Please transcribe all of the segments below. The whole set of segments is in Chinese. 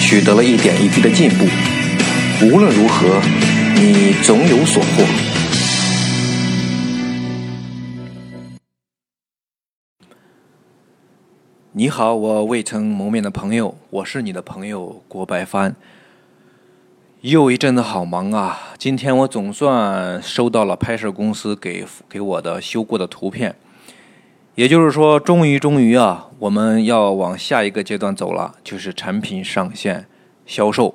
取得了一点一滴的进步，无论如何，你总有所获。你好，我未曾谋面的朋友，我是你的朋友郭白帆。又一阵子好忙啊！今天我总算收到了拍摄公司给给我的修过的图片。也就是说，终于，终于啊，我们要往下一个阶段走了，就是产品上线、销售。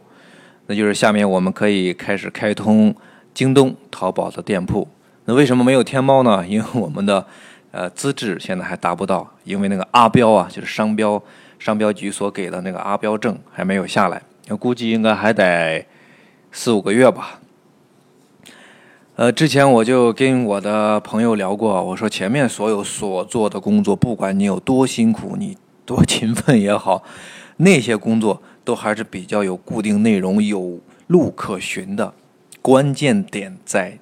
那就是下面我们可以开始开通京东、淘宝的店铺。那为什么没有天猫呢？因为我们的呃资质现在还达不到，因为那个阿标啊，就是商标商标局所给的那个阿标证还没有下来，我估计应该还得四五个月吧。呃，之前我就跟我的朋友聊过，我说前面所有所做的工作，不管你有多辛苦，你多勤奋也好，那些工作都还是比较有固定内容、有路可循的。关键点在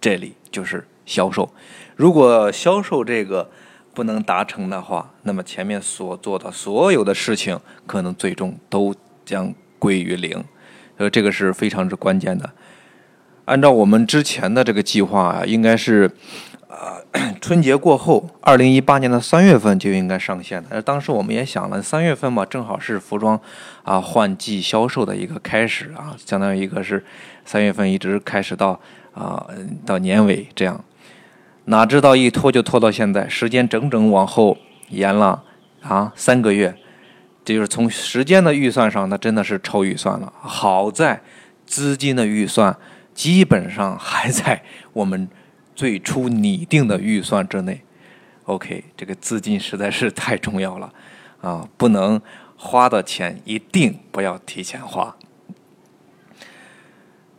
这里，就是销售。如果销售这个不能达成的话，那么前面所做的所有的事情，可能最终都将归于零。呃，这个是非常之关键的。按照我们之前的这个计划啊，应该是，呃，春节过后，二零一八年的三月份就应该上线的。当时我们也想了，三月份嘛，正好是服装啊换季销售的一个开始啊，相当于一个是三月份一直开始到啊到年尾这样。哪知道一拖就拖到现在，时间整整往后延了啊三个月。这就是从时间的预算上，那真的是超预算了。好在资金的预算。基本上还在我们最初拟定的预算之内。OK，这个资金实在是太重要了啊！不能花的钱一定不要提前花。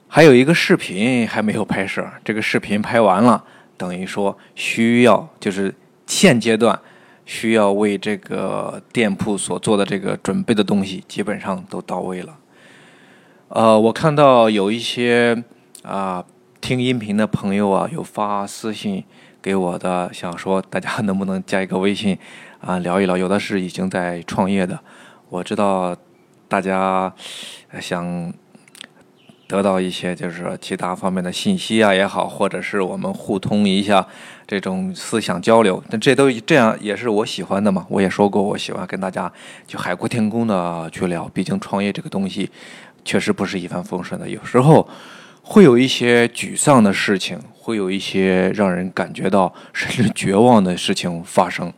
还有一个视频还没有拍摄，这个视频拍完了，等于说需要就是现阶段需要为这个店铺所做的这个准备的东西基本上都到位了。呃，我看到有一些。啊，听音频的朋友啊，有发私信给我的，想说大家能不能加一个微信啊，聊一聊。有的是已经在创业的，我知道大家想得到一些就是其他方面的信息啊也好，或者是我们互通一下这种思想交流，那这都这样也是我喜欢的嘛。我也说过，我喜欢跟大家就海阔天空的去聊，毕竟创业这个东西确实不是一帆风顺的，有时候。会有一些沮丧的事情，会有一些让人感觉到甚至绝望的事情发生。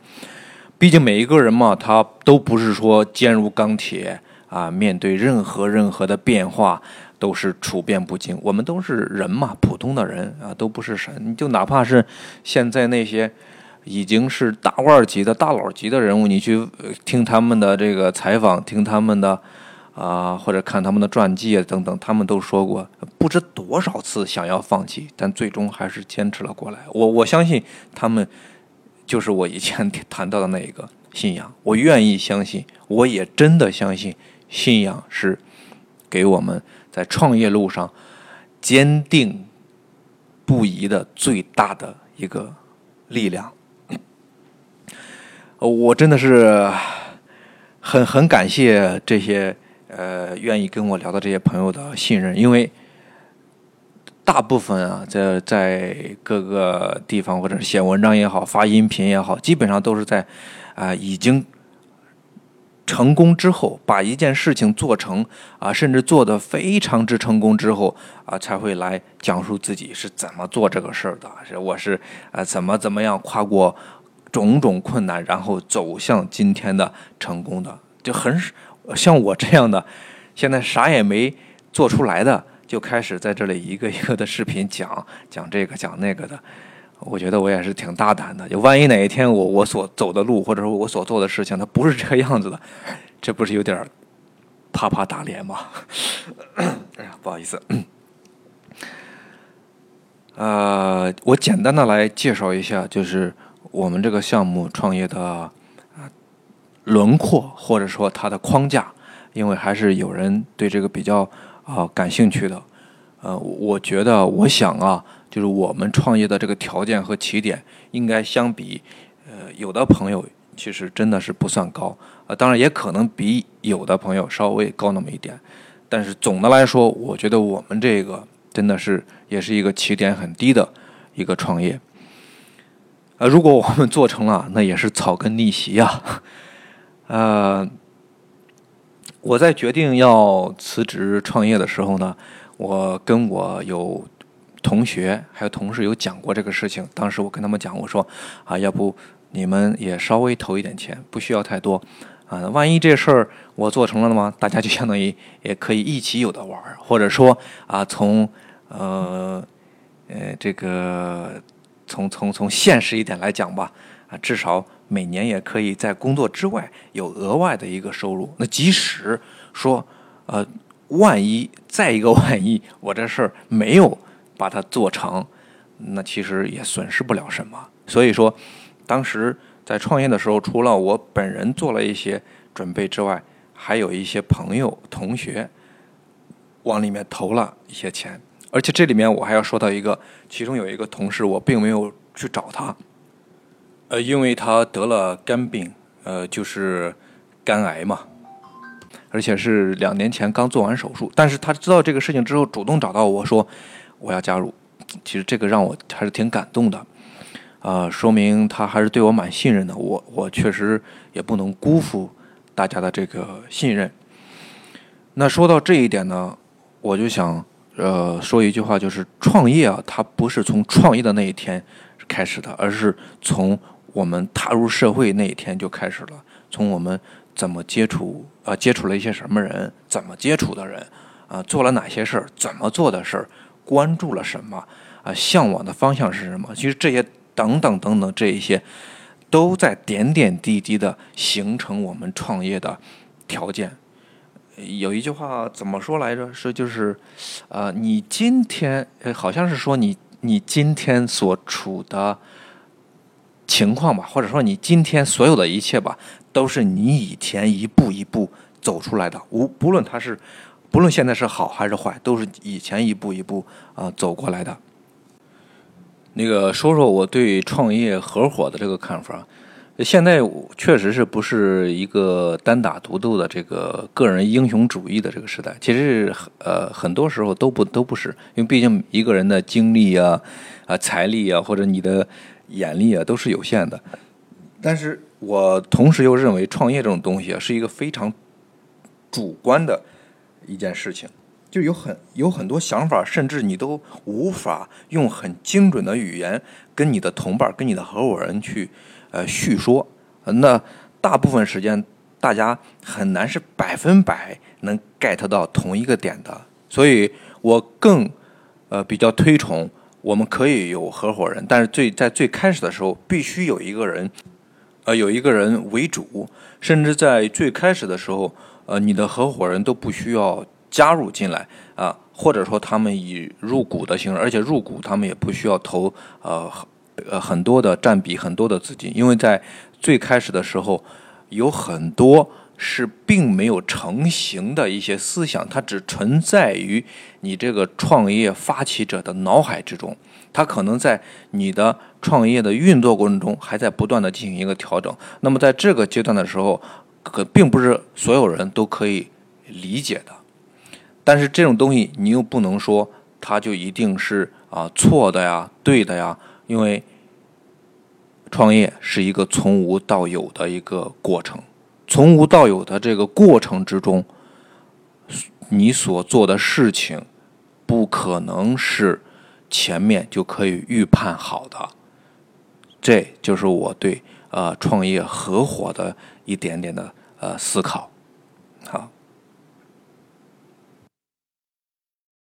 毕竟每一个人嘛，他都不是说坚如钢铁啊，面对任何任何的变化都是处变不惊。我们都是人嘛，普通的人啊，都不是神。你就哪怕是现在那些已经是大腕级的大佬级的人物，你去听他们的这个采访，听他们的。啊，或者看他们的传记啊等等，他们都说过不知多少次想要放弃，但最终还是坚持了过来。我我相信他们就是我以前谈到的那一个信仰。我愿意相信，我也真的相信，信仰是给我们在创业路上坚定不移的最大的一个力量。我真的是很很感谢这些。呃，愿意跟我聊的这些朋友的信任，因为大部分啊，在在各个地方或者写文章也好，发音频也好，基本上都是在啊已经成功之后，把一件事情做成啊，甚至做的非常之成功之后啊，才会来讲述自己是怎么做这个事儿的，是我是啊怎么怎么样跨过种种困难，然后走向今天的成功的，就很。像我这样的，现在啥也没做出来的，就开始在这里一个一个的视频讲 讲这个讲那个的，我觉得我也是挺大胆的。就万一哪一天我我所走的路或者说我所做的事情，它不是这个 样子的，这不是有点啪啪打脸吗。哎呀，不好意思。呃，我简单的来介绍一下，就是我们这个项目创业的轮廓，或者说它的框架，因为还是有人对这个比较啊感兴趣的。呃，我觉得，我想啊，就是我们创业的这个条件和起点，应该相比呃有的朋友，其实真的是不算高啊。当然，也可能比有的朋友稍微高那么一点，但是总的来说，我觉得我们这个真的是也是一个起点很低的一个创业。呃，如果我们做成了，那也是草根逆袭呀。呃，我在决定要辞职创业的时候呢。我跟我有同学还有同事有讲过这个事情，当时我跟他们讲，我说啊，要不你们也稍微投一点钱，不需要太多啊，万一这事儿我做成了的吗？大家就相当于也可以一起有的玩儿，或者说啊，从呃呃这个从从从现实一点来讲吧，啊，至少每年也可以在工作之外有额外的一个收入。那即使说呃。万一再一个万一，我这事儿没有把它做成，那其实也损失不了什么。所以说，当时在创业的时候，除了我本人做了一些准备之外，还有一些朋友、同学往里面投了一些钱。而且这里面我还要说到一个，其中有一个同事，我并没有去找他，呃，因为他得了肝病，呃，就是肝癌嘛。而且是两年前刚做完手术，但是他知道这个事情之后，主动找到我说我要加入。其实这个让我还是挺感动的，啊，说明他还是对我蛮信任的。我我确实也不能辜负大家的这个信任。那说到这一点呢，我就想呃说一句话，就是创业啊，它不是从创业的那一天开始的，而是从我们踏入社会那一天就开始了，从我们。怎么接触啊？接触了一些什么人？怎么接触的人？啊，做了哪些事儿？怎么做的事儿？关注了什么？啊，向往的方向是什么？其实这些等等等等这一些，都在点点滴滴的形成我们创业的条件。有一句话怎么说来着？是就是，呃，你今天好像是说你你今天所处的情况吧，或者说你今天所有的一切吧。都是你以前一步一步走出来的，无不论他是，不论现在是好还是坏，都是以前一步一步啊走过来的。那个说说我对创业合伙的这个看法，现在确实是不是一个单打独斗的这个个人英雄主义的这个时代？其实呃很多时候都不都不是，因为毕竟一个人的精力啊、啊财力啊或者你的眼力啊都是有限的，但是。我同时又认为，创业这种东西啊，是一个非常主观的一件事情，就有很有很多想法，甚至你都无法用很精准的语言跟你的同伴、跟你的合伙人去呃叙说。那大部分时间，大家很难是百分百能 get 到同一个点的。所以我更呃比较推崇，我们可以有合伙人，但是最在最开始的时候，必须有一个人。呃，有一个人为主，甚至在最开始的时候，呃，你的合伙人都不需要加入进来啊，或者说他们以入股的形式，而且入股他们也不需要投呃呃很多的占比，很多的资金，因为在最开始的时候，有很多是并没有成型的一些思想，它只存在于你这个创业发起者的脑海之中。它可能在你的创业的运作过程中，还在不断的进行一个调整。那么在这个阶段的时候，可并不是所有人都可以理解的。但是这种东西，你又不能说它就一定是啊错的呀、对的呀，因为创业是一个从无到有的一个过程。从无到有的这个过程之中，你所做的事情不可能是。前面就可以预判好的，这就是我对呃创业合伙的一点点的呃思考，好。